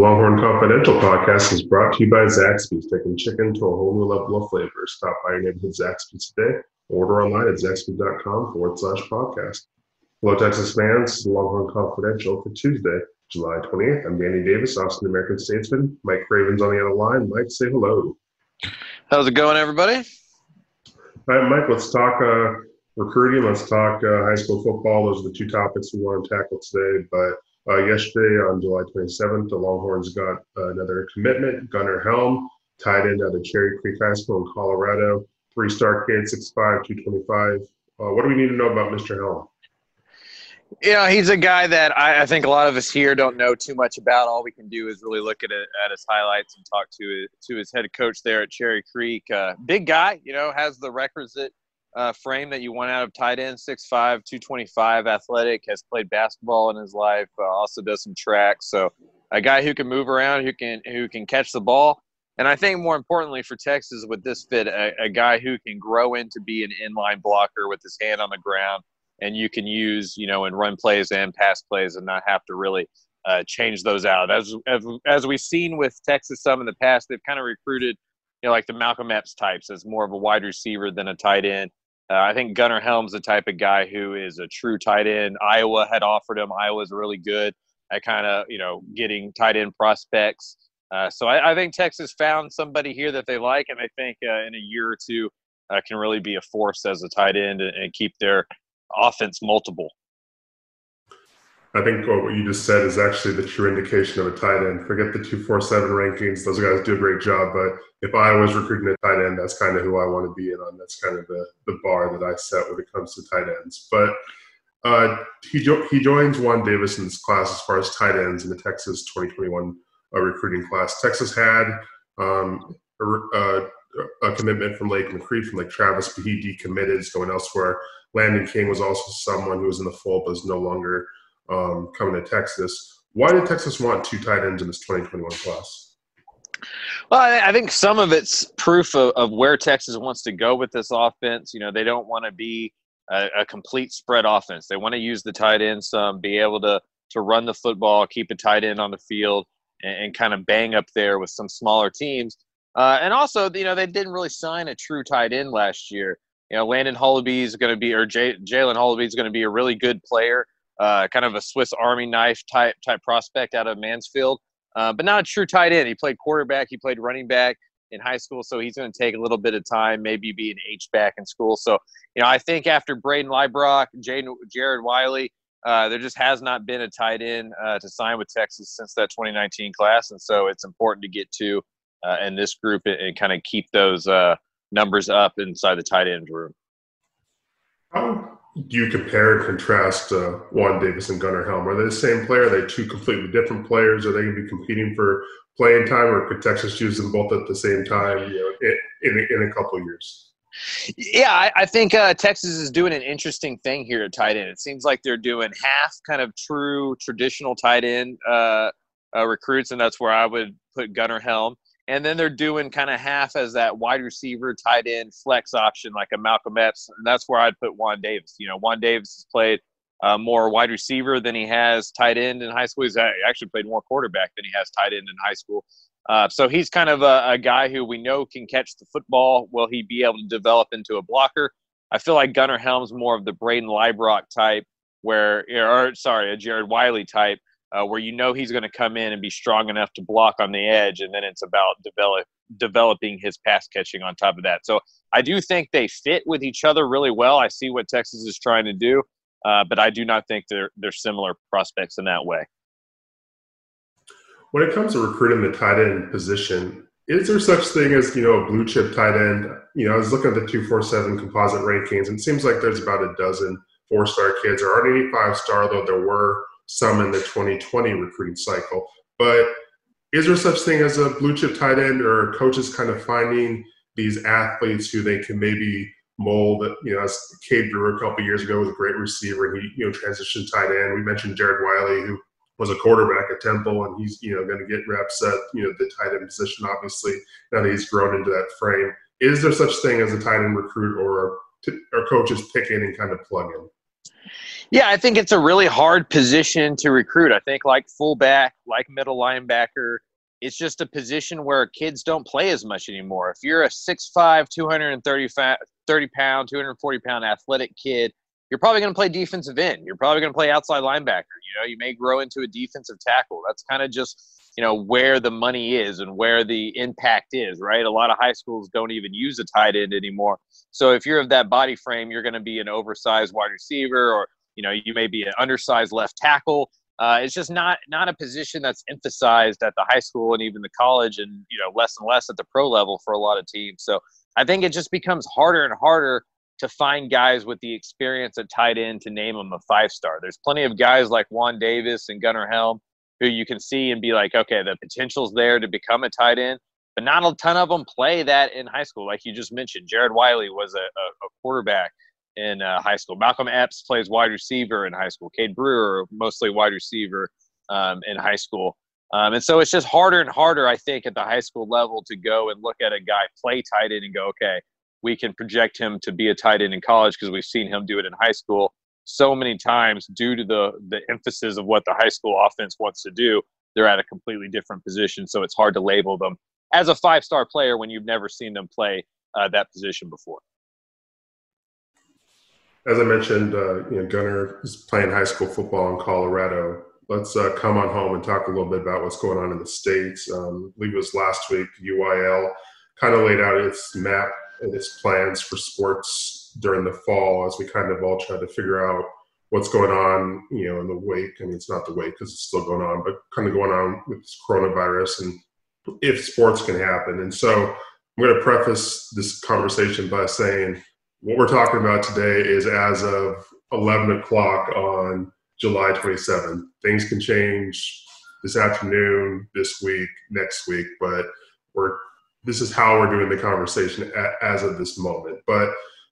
Longhorn Confidential podcast is brought to you by Zaxby's, taking chicken to a whole new level of flavor. Stop by your neighborhood Zaxby's today. Order online at zaxby's.com forward slash podcast. Hello, Texas fans. Longhorn Confidential for Tuesday, July 20th. I'm Danny Davis, Austin American Statesman. Mike Craven's on the other line. Mike, say hello. How's it going, everybody? All right, Mike, let's talk uh, recruiting. Let's talk uh, high school football. Those are the two topics we want to tackle today. But uh, yesterday, on July 27th, the Longhorns got another commitment. Gunnar Helm, tight end at the Cherry Creek High School in Colorado. Three star kid, 6'5, 225. Uh, what do we need to know about Mr. Helm? you know, he's a guy that I, I, think a lot of us here don't know too much about. All we can do is really look at it, at his highlights and talk to to his head coach there at Cherry Creek. Uh, big guy, you know, has the requisite uh, frame that you want out of tight end, 6'5", 225, athletic, has played basketball in his life, uh, also does some track. So a guy who can move around, who can who can catch the ball. And I think more importantly for Texas with this fit, a, a guy who can grow into be an inline blocker with his hand on the ground and you can use you know in run plays and pass plays and not have to really uh, change those out. As, as as we've seen with Texas some in the past, they've kind of recruited you know like the Malcolm Epps types as more of a wide receiver than a tight end. Uh, I think Gunnar Helm's the type of guy who is a true tight end. Iowa had offered him. Iowa's really good at kind of you know getting tight end prospects. Uh, so I, I, think Texas found somebody here that they like, and I think uh, in a year or two uh, can really be a force as a tight end and, and keep their offense multiple. I think what you just said is actually the true indication of a tight end. Forget the 247 rankings. Those guys do a great job. But if I was recruiting a tight end, that's kind of who I want to be in on. That's kind of the, the bar that I set when it comes to tight ends. But uh, he, jo- he joins Juan Davison's class as far as tight ends in the Texas 2021 uh, recruiting class. Texas had um, a, uh, a, commitment from Lake McCree, from Lake Travis, but he decommitted, is going elsewhere. Landon King was also someone who was in the fold but is no longer um, coming to Texas. Why did Texas want two tight ends in this 2021 class? Well, I think some of it's proof of, of where Texas wants to go with this offense. You know, they don't want to be a, a, complete spread offense. They want to use the tight end some, be able to to run the football, keep a tight end on the field, and, and kind of bang up there with some smaller teams. Uh, and also, you know, they didn't really sign a true tight end last year you know, Landon Hullaby is going to be, or Jalen Hullaby is going to be a really good player, uh, kind of a Swiss Army knife type type prospect out of Mansfield, uh, but not a true tight end. He played quarterback, he played running back in high school, so he's going to take a little bit of time, maybe be an H back in school. So, you know, I think after Brayden Liebrock, Jaden, Jared Wiley, uh, there just has not been a tight end uh, to sign with Texas since that 2019 class, and so it's important to get to uh, in this group and, and kind of keep those numbers up inside the tight end room. How do you compare and contrast uh, Juan Davis and Gunnar Helm? Are they the same player? Are they two completely different players? Are they going to be competing for playing time, or could Texas use them both at the same time you know, in, in, a couple years? Yeah, I, I think uh, Texas is doing an interesting thing here at tight end. It seems like they're doing half kind of true traditional tight end uh, uh, recruits, and that's where I would put Gunnar Helm and then they're doing kind of half as that wide receiver, tight end, flex option like a Malcolm Epps, and that's where I'd put Juan Davis. You know, Juan Davis has played uh, more wide receiver than he has tight end in high school. He's actually played more quarterback than he has tight end in high school. Uh, so he's kind of a, a, guy who we know can catch the football. Will he be able to develop into a blocker? I feel like Gunnar Helm's more of the Brayden Liebrock type, where or sorry, a Jared Wiley type, uh, where you know he's going to come in and be strong enough to block on the edge, and then it's about develop developing his pass catching on top of that. So I do think they fit with each other really well. I see what Texas is trying to do, uh, but I do not think they're they're similar prospects in that way. When it comes to recruiting the tight end position, is there such thing as you know a blue chip tight end? You know, I was looking at the two four seven composite rankings, and it seems like there's about a dozen four star kids. There aren't any five star, though there were some in the 2020 recruiting cycle. But is there such thing as a blue chip tight end, or coaches kind of finding these athletes who they can maybe mold? You know, as Cade Brewer a couple years ago was a great receiver, and he you know transitioned tight end. We mentioned Jared Wiley, who was a quarterback at Temple, and he's you know going to get reps at you know the tight end position. Obviously, now that he's grown into that frame, is there such thing as a tight end recruit, or are coaches pick in and kind of plug in? Yeah, I think it's a really hard position to recruit. I think like fullback, like middle linebacker, it's just a position where kids don't play as much anymore. If you're a 6'5", 230 30 pound, 240 pound athletic kid, you're probably going to play defensive end. You're probably going to play outside linebacker. You know, you may grow into a defensive tackle. That's kind of just you know where the money is and where the impact is. Right. A lot of high schools don't even use a tight end anymore. So if you're of that body frame, you're going to be an oversized wide receiver, or you know, you may be an undersized left tackle. Uh, it's just not not a position that's emphasized at the high school and even the college, and you know, less and less at the pro level for a lot of teams. So I think it just becomes harder and harder to find guys with the experience at tight end to name them a five star. There's plenty of guys like Juan Davis and Gunnar Helm who you can see and be like, okay, the potential's there to become a tight end, but not a ton of them play that in high school. Like you just mentioned, Jared Wiley was a, a, a quarterback in uh, high school. Malcolm Epps plays wide receiver in high school. Cade Brewer, mostly wide receiver um, in high school. Um, and so it's just harder and harder, I think, at the high school level to go and look at a guy play tight end and go, okay, we can project him to be a tight end in college because we've seen him do it in high school so many times due to the the emphasis of what the high school offense wants to do. They're at a completely different position, so it's hard to label them as a five star player when you've never seen them play uh, that position before. As I mentioned, uh, you know, Gunnar is playing high school football in Colorado let's uh, come on home and talk a little bit about what's going on in the states. Um, I believe it was last week. UIL kind of laid out its map and its plans for sports during the fall as we kind of all try to figure out what's going on, you know, in the wake. I mean, it's not the wake because it's still going on, but kind of going on with this coronavirus and if sports can happen. And so I'm going to preface this conversation by saying what we're talking about today is as of 11 o'clock on July 27th. Things can change this afternoon, this week, next week, but we're this is how we're doing the conversation as of this moment. But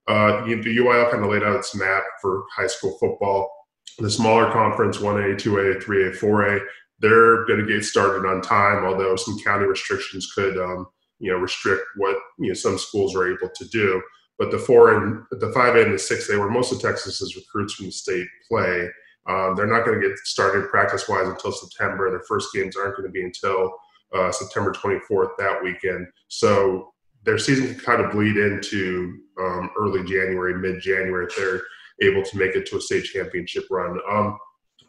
uh, the UIL kind of laid out its map for high school football. The smaller conference, 1A, 2A, 3A, 4A, they're going to get started on time, although some county restrictions could, um, you know, restrict what you know some schools are able to do. But the four and the five A and the six A, where most of Texas's recruits from the state play, um, they're not going to get started practice wise until September. Their first games aren't going to be until uh, September 24th that weekend. So their season can kind of bleed into um, early January, mid January if they're able to make it to a state championship run. Um,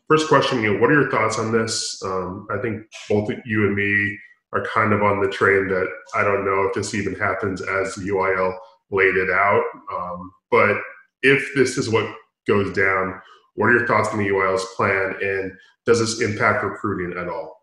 first question, you know, what are your thoughts on this? Um, I think both you and me are kind of on the train that I don't know if this even happens as the UIL laid it out. Um, but if this is what goes down, what are your thoughts on the UIL's plan, and does this impact recruiting at all?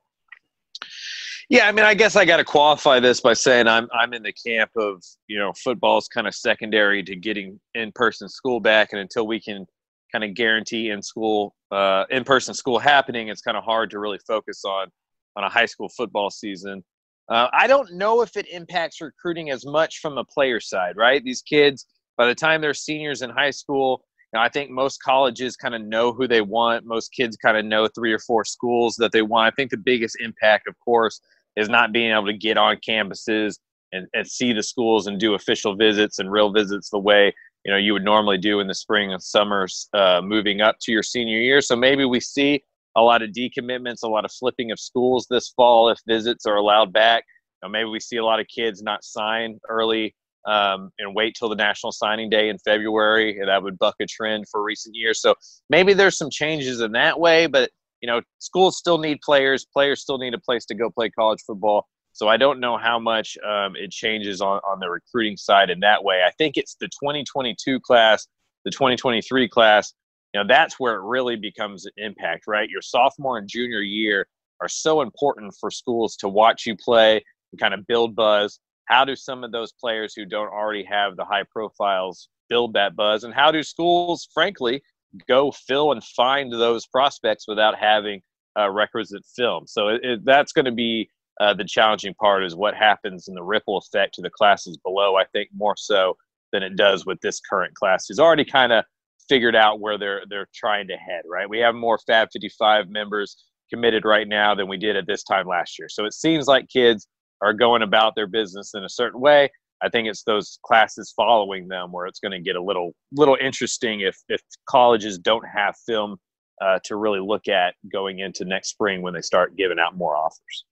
Yeah, I mean, I guess I got to qualify this by saying I'm I'm in the camp of you know football's kind of secondary to getting in person school back, and until we can kind of guarantee in school uh, in person school happening, it's kind of hard to really focus on on a high school football season. Uh, I don't know if it impacts recruiting as much from a player side, right? These kids, by the time they're seniors in high school, know, I think most colleges kind of know who they want. Most kids kind of know three or four schools that they want. I think the biggest impact, of course, is not being able to get on campuses and, and see the schools and do official visits and real visits the way you know you would normally do in the spring and summers uh, moving up to your senior year. So maybe we see a lot of decommitments, a lot of flipping of schools this fall if visits are allowed back. You know, maybe we see a lot of kids not sign early um, and wait till the national signing day in February. That would buck a trend for recent years. So maybe there's some changes in that way, but you know, schools still need players. Players still need a place to go play college football. So I don't know how much um, it changes on, on the recruiting side in that way. I think it's the 2022 class, the 2023 class. You know, that's where it really becomes an impact, right? Your sophomore and junior year are so important for schools to watch you play and kind of build buzz how do some of those players who don't already have the high profiles build that buzz and how do schools frankly go fill and find those prospects without having uh, requisite film. So it, it, that's going to be uh, the challenging part is what happens in the ripple effect to the classes below. I think more so than it does with this current class. He's already kind of figured out where they're they're trying to head. Right, we have more Fab 55 members committed right now than we did at this time last year. So it seems like kids are going about their business in a certain way. I think it's those classes following them where it's going to get a little little interesting if if colleges don't have film uh, to really look at going into next spring when they start giving out more offers.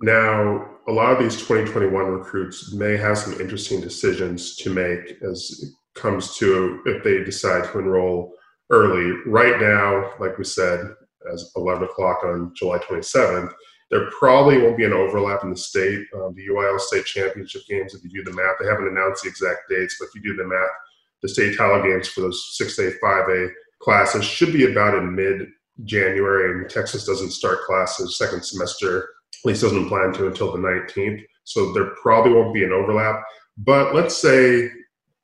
Now, a lot of these 2021 recruits may have some interesting decisions to make as it comes to if they decide to enroll early. Right now, like we said, as 11 o'clock on July 27th, there probably won't be an overlap in the state. Um, the UIL state championship games, if you do the math, they haven't announced the exact dates, but if you do the math, the state title games for those 6A, 5A classes should be about in mid January, and Texas doesn't start classes second semester, at least doesn't plan to until the 19th. So there probably won't be an overlap. But let's say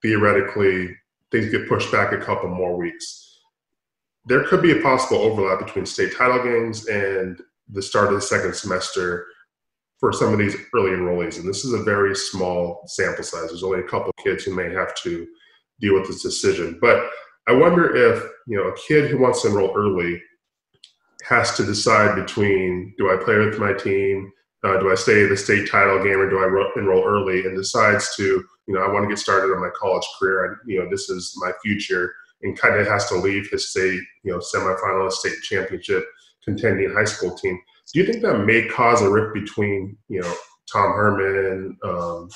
theoretically things get pushed back a couple more weeks. There could be a possible overlap between state title games and the start of the second semester for some of these early enrollees. And this is a very small sample size. There's only a couple kids who may have to deal with this decision. But I wonder if, you know, a kid who wants to enroll early has to decide between do I play with my team, uh, do I stay the state title game, or do I ro- enroll early, and decides to, you know, I want to get started on my college career, and you know, this is my future, and kind of has to leave his state, you know, semifinalist state championship contending high school team. Do you think that may cause a rift between you know Tom Herman, um,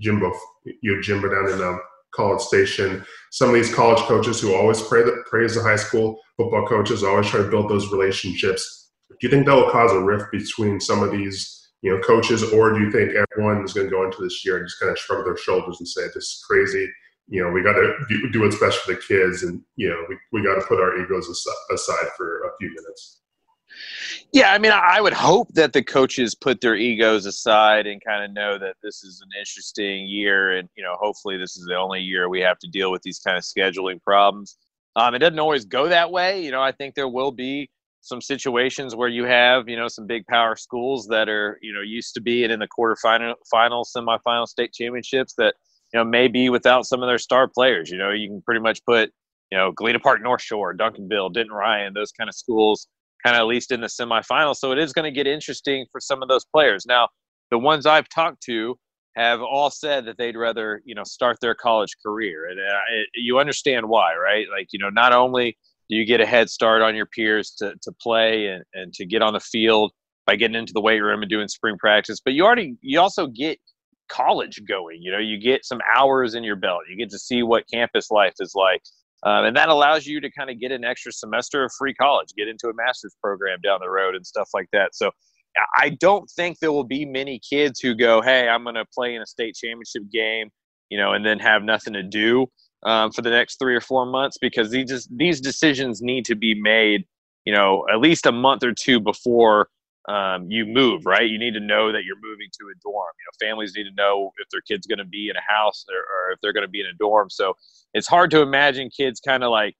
Jimbo, you know, Jimbo down in um, College Station, some of these college coaches who always praise the, praise the high school football coaches, always try to build those relationships. Do you think that will cause a rift between some of these you know coaches, or do you think everyone is going to go into this year and just kind of shrug their shoulders and say this is crazy? You know, we got to do, do what's best for the kids, and you know, we, we got to put our egos aside for a few minutes. Yeah, I mean, I would hope that the coaches put their egos aside and kind of know that this is an interesting year, and you know, hopefully, this is the only year we have to deal with these kind of scheduling problems. Um, it doesn't always go that way. You know, I think there will be some situations where you have, you know, some big power schools that are, you know, used to be in the quarterfinal, final, semifinal state championships that, you know, may be without some of their star players. You know, you can pretty much put, you know, Galena Park North Shore, Duncanville, Denton Ryan, those kind of schools kind of at least in the semifinals. So it is going to get interesting for some of those players. Now, the ones I've talked to have all said that they'd rather, you know, start their college career. And uh, it, you understand why, right? Like, you know, not only do you get a head start on your peers to, to play and, and to get on the field by getting into the weight room and doing spring practice, but you already, you also get college going. You know, you get some hours in your belt. You get to see what campus life is like. Um, and that allows you to kind of get an extra semester of free college, get into a master's program down the road and stuff like that. So I don't think there will be many kids who go, "Hey, I'm going to play in a state championship game," you know, and then have nothing to do um, for the next three or four months because these just, these decisions need to be made, you know, at least a month or two before um, you move, right? You need to know that you're moving to a dorm. You know, families need to know if their kid's going to be in a house or, or if they're going to be in a dorm. So it's hard to imagine kids kind of like,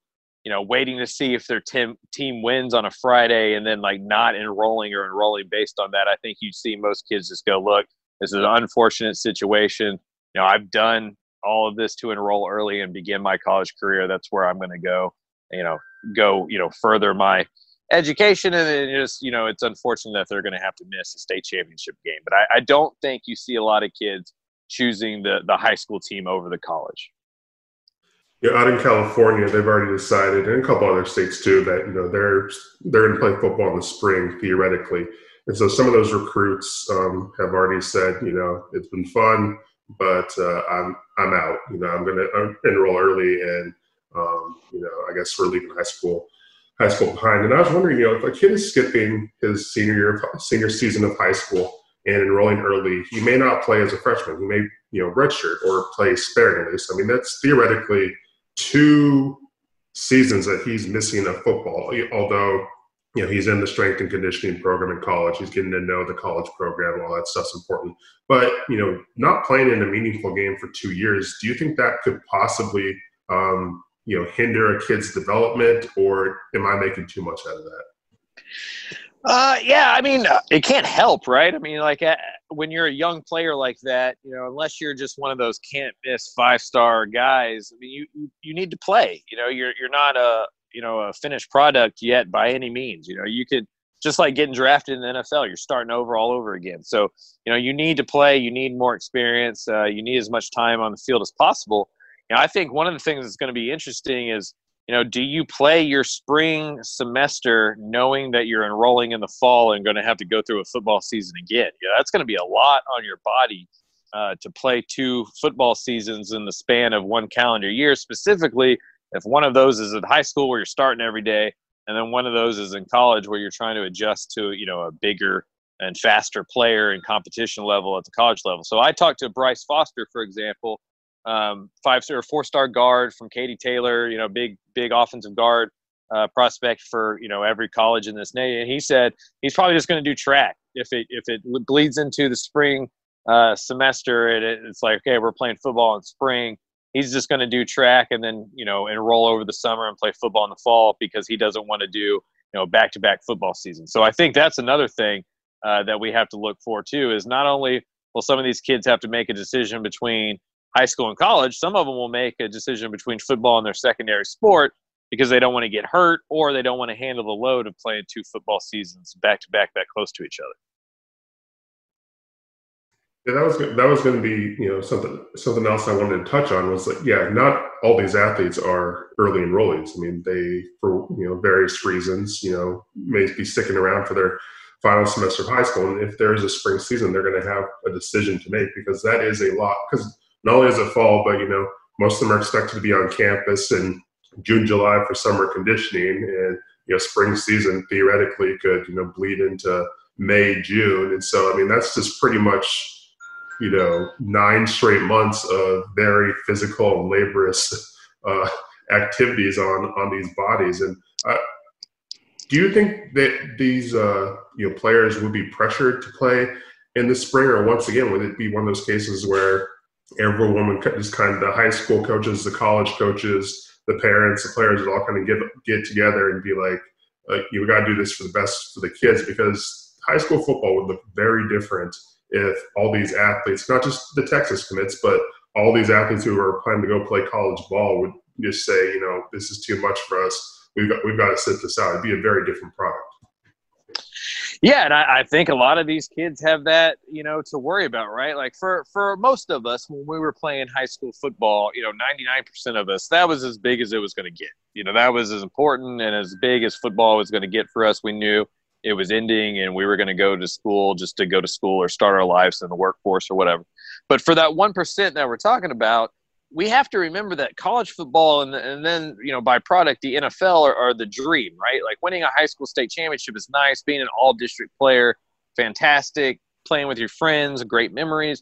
you know, waiting to see if their team team wins on a Friday and then like not enrolling or enrolling based on that. I think you see most kids just go, look, this is an unfortunate situation. You know, I've done all of this to enroll early and begin my college career. That's where I'm going to go. You know, go you know further my education and then just you know it's unfortunate that they're going to have to miss a state championship game. But I, I, don't think you see a lot of kids choosing the the high school team over the college. Yeah out in california they've already decided and a couple other states too that you know they're they're going to play football in the spring theoretically. And so some of those recruits um, have already said you know it's been fun but uh, i'm i'm out. You know i'm going to enroll early and um, you know i guess we're leaving high school high school behind. And I was wondering, you know, if a kid is skipping his senior year, senior season of high school and enrolling early, he may not play as a freshman. He may, you know, redshirt or play sparingly. So I mean, that's theoretically two seasons that he's missing of football. Although, you know, he's in the strength and conditioning program in college. He's getting to know the college program. All that stuff's important. But you know, not playing in a meaningful game for two years. Do you think that could possibly um, you know hinder a kid's development, or am I making too much out of that? Uh, yeah, I mean, uh, it can't help, right? I mean, like uh, when you're a young player like that, you know, unless you're just one of those can't miss five star guys, I mean, you, you need to play. You know, you're you're not a you know a finished product yet by any means. You know, you could just like getting drafted in the NFL, you're starting over all over again. So you know, you need to play. You need more experience. Uh, you need as much time on the field as possible. You know, I think one of the things that's going to be interesting is you know, do you play your spring semester knowing that you're enrolling in the fall and going to have to go through a football season again? Yeah, that's going to be a lot on your body uh, to play two football seasons in the span of one calendar year. Specifically, if one of those is at high school where you're starting every day, and then one of those is in college where you're trying to adjust to you know a bigger and faster player and competition level at the college level. So I talked to Bryce Foster, for example, um, five star, four star guard from Katy Taylor, you know, big, big offensive guard uh, prospect for, you know, every college in this nation. And he said he's probably just going to do track. If it, if it bleeds into the spring uh, semester and it, it's like, okay, we're playing football in spring. He's just going to do track and then, you know, enroll over the summer and play football in the fall because he doesn't want to do, you know, back to back football season. So I think that's another thing uh, that we have to look for too is not only will some of these kids have to make a decision between high school and college, some of them will make a decision between football and their secondary sport because they don't want to get hurt or they don't want to handle the load of playing two football seasons back to back that close to each other. Yeah, that was that was going to be you know something something else I wanted to touch on was like yeah, not all these athletes are early enrollees. I mean, they for you know various reasons you know may be sticking around for their final semester of high school, and if there is a spring season, they're going to have a decision to make because that is a lot because not only is it fall, but you know, most of them are expected to be on campus in June, July for summer conditioning, and you know, spring season theoretically could you know bleed into May, June, and so I mean that's just pretty much you know nine straight months of very physical and laborious uh, activities on on these bodies. And uh, do you think that these uh, you know players would be pressured to play in the spring, or once again would it be one of those cases where everyone would just kind of the high school coaches, the college coaches, the parents, the players would all kind of get get together and be like, like you got to do this for the best for the kids because high school football would look very different if all these athletes, not just the Texas commits, but all these athletes who are planning to go play college ball would just say, you know, this is too much for us. We've got we've got to sit this out. It'd be a very different product. Yeah, and I, I, think a lot of these kids have that, you know, to worry about, right? Like for for most of us, when we were playing high school football, you know, ninety nine percent of us, that was as big as it was going to get. You know, that was as important and as big as football was going to get for us. We knew it was ending, and we were going to go to school just to go to school or start our lives in the workforce or whatever. But for that one percent that we're talking about, we have to remember that college football and, and then you know by product the NFL are, are, the dream, right? Like winning a high school state championship is nice, being an all district player, fantastic, playing with your friends, great memories.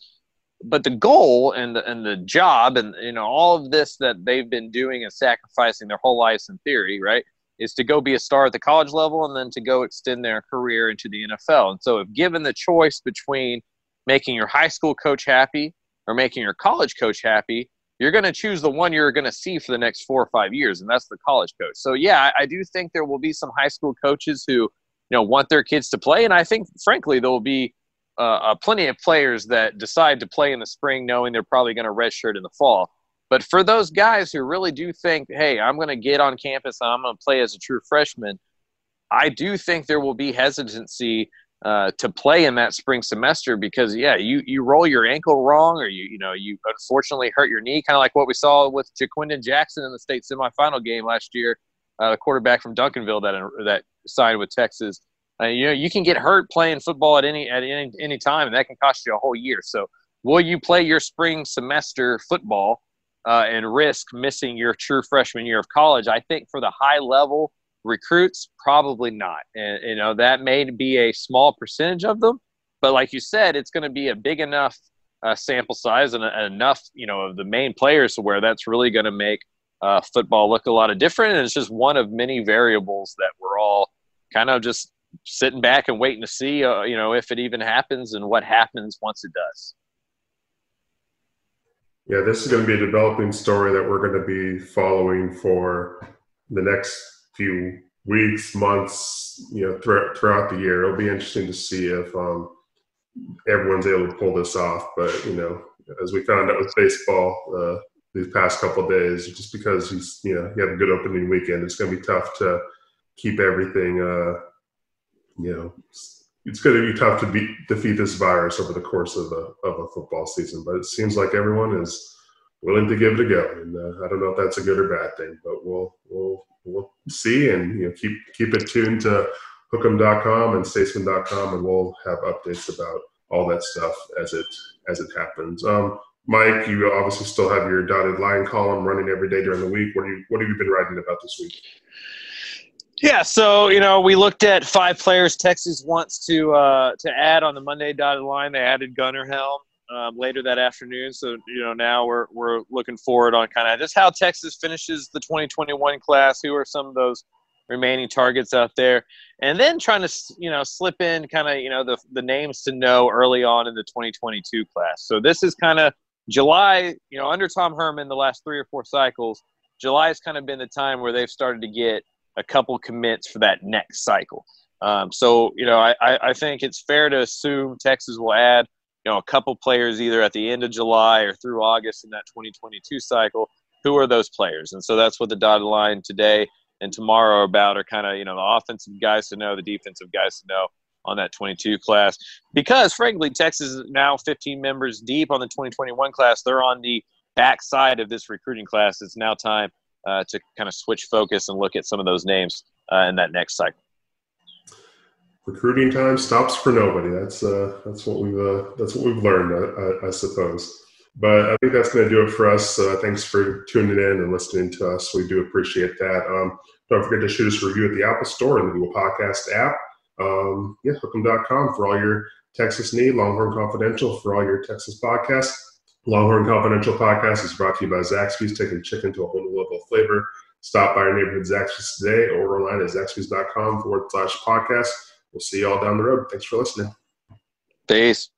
But the goal and the, and the job and you know all of this that they've been doing and sacrificing their whole lives in theory, right, is to go be a star at the college level and then to go extend their career into the NFL. And so, if given the choice between making your high school coach happy or making your college coach happy, you're going to choose the one you're going to see for the next four or five years, and that's the college coach. So yeah, I, I do think there will be some high school coaches who you know want their kids to play, and I think frankly there will be uh, uh, plenty of players that decide to play in the spring, knowing they're probably going to redshirt in the fall. But for those guys who really do think, hey, I'm going to get on campus, and I'm going to play as a true freshman, I do think there will be hesitancy uh, to play in that spring semester because yeah you you roll your ankle wrong or you you know you unfortunately hurt your knee kind of like what we saw with Ja'Quinden Jackson in the state semifinal game last year uh, the quarterback from Duncanville that that signed with Texas. Uh, you know you can get hurt playing football at any at any, any time and that can cost you a whole year. So will you play your spring semester football uh, and risk missing your true freshman year of college? I think for the high level recruits? Probably not. And you know that may be a small percentage of them but like you said it's going to be a big enough uh, sample size and, and, enough you know of the main players to where that's really going to make uh, football look a lot of different. And it's just one of many variables that we're all kind of just sitting back and waiting to see uh, you know if it even happens and what happens once it does. Yeah, this is going to be a developing story that we're going to be following for the next few weeks, months, you know, throughout, the year. It'll be interesting to see if um, everyone's able to pull this off. But you know, as we found out with baseball uh, these past couple days, just because he's you know he had a good opening weekend, it's going to be tough to keep everything. Uh, you know, it's going to be tough to defeat this virus over the course of a of a football season. But it seems like everyone is willing to give it a go, and uh, I don't know if that's a good or bad thing, but we'll we'll we'll see, and you know keep keep it tuned to hookem.com and statesman.com, and we'll have updates about all that stuff as it as it happens. Um, Mike, you obviously still have your dotted line column running every day during the week. What, you, what have you been writing about this week? Yeah, so you know, we looked at five players Texas wants to uh, to add on the Monday dotted line. They added Gunnar Helm um, later that afternoon, so you know now we're we're looking forward on kind of just how Texas finishes the 2021 class. Who are some of those remaining targets out there, and then trying to you know slip in kind of you know the the names to know early on in the 2022 class. So this is kind of July, you know, under Tom Herman, the last three or four cycles, July has kind of been the time where they've started to get a couple commits for that next cycle. Um, so, you know, I, I think it's fair to assume Texas will add, you know, a couple players either at the end of July or through August in that 2022 cycle. Who are those players? And so that's what the dotted line today and tomorrow are about are kind of, you know, the offensive guys to know, the defensive guys to know on that 22 class. Because, frankly, Texas is now 15 members deep on the 2021 class. They're on the backside of this recruiting class. It's now time uh, to kind of switch focus and look at some of those names uh, in that next cycle. Recruiting time stops for nobody. That's uh, that's what we've uh, that's what we've learned, I, I, suppose. But I think that's going to do it for us. Uh, thanks for tuning in and listening to us. We do appreciate that. Um, don't forget to shoot us a review at the Apple Store and the Google Podcast app. Um, yeah, hookem.com for all your Texas need. Longhorn Confidential for all your Texas podcasts. Longhorn Confidential podcast is brought to you by Zaxby's, taking chicken to a whole new level of flavor. Stop by our neighborhood Zaxby's today or online at zaxby's.com forward slash podcast. We'll see you all down the road. Thanks for listening. Peace.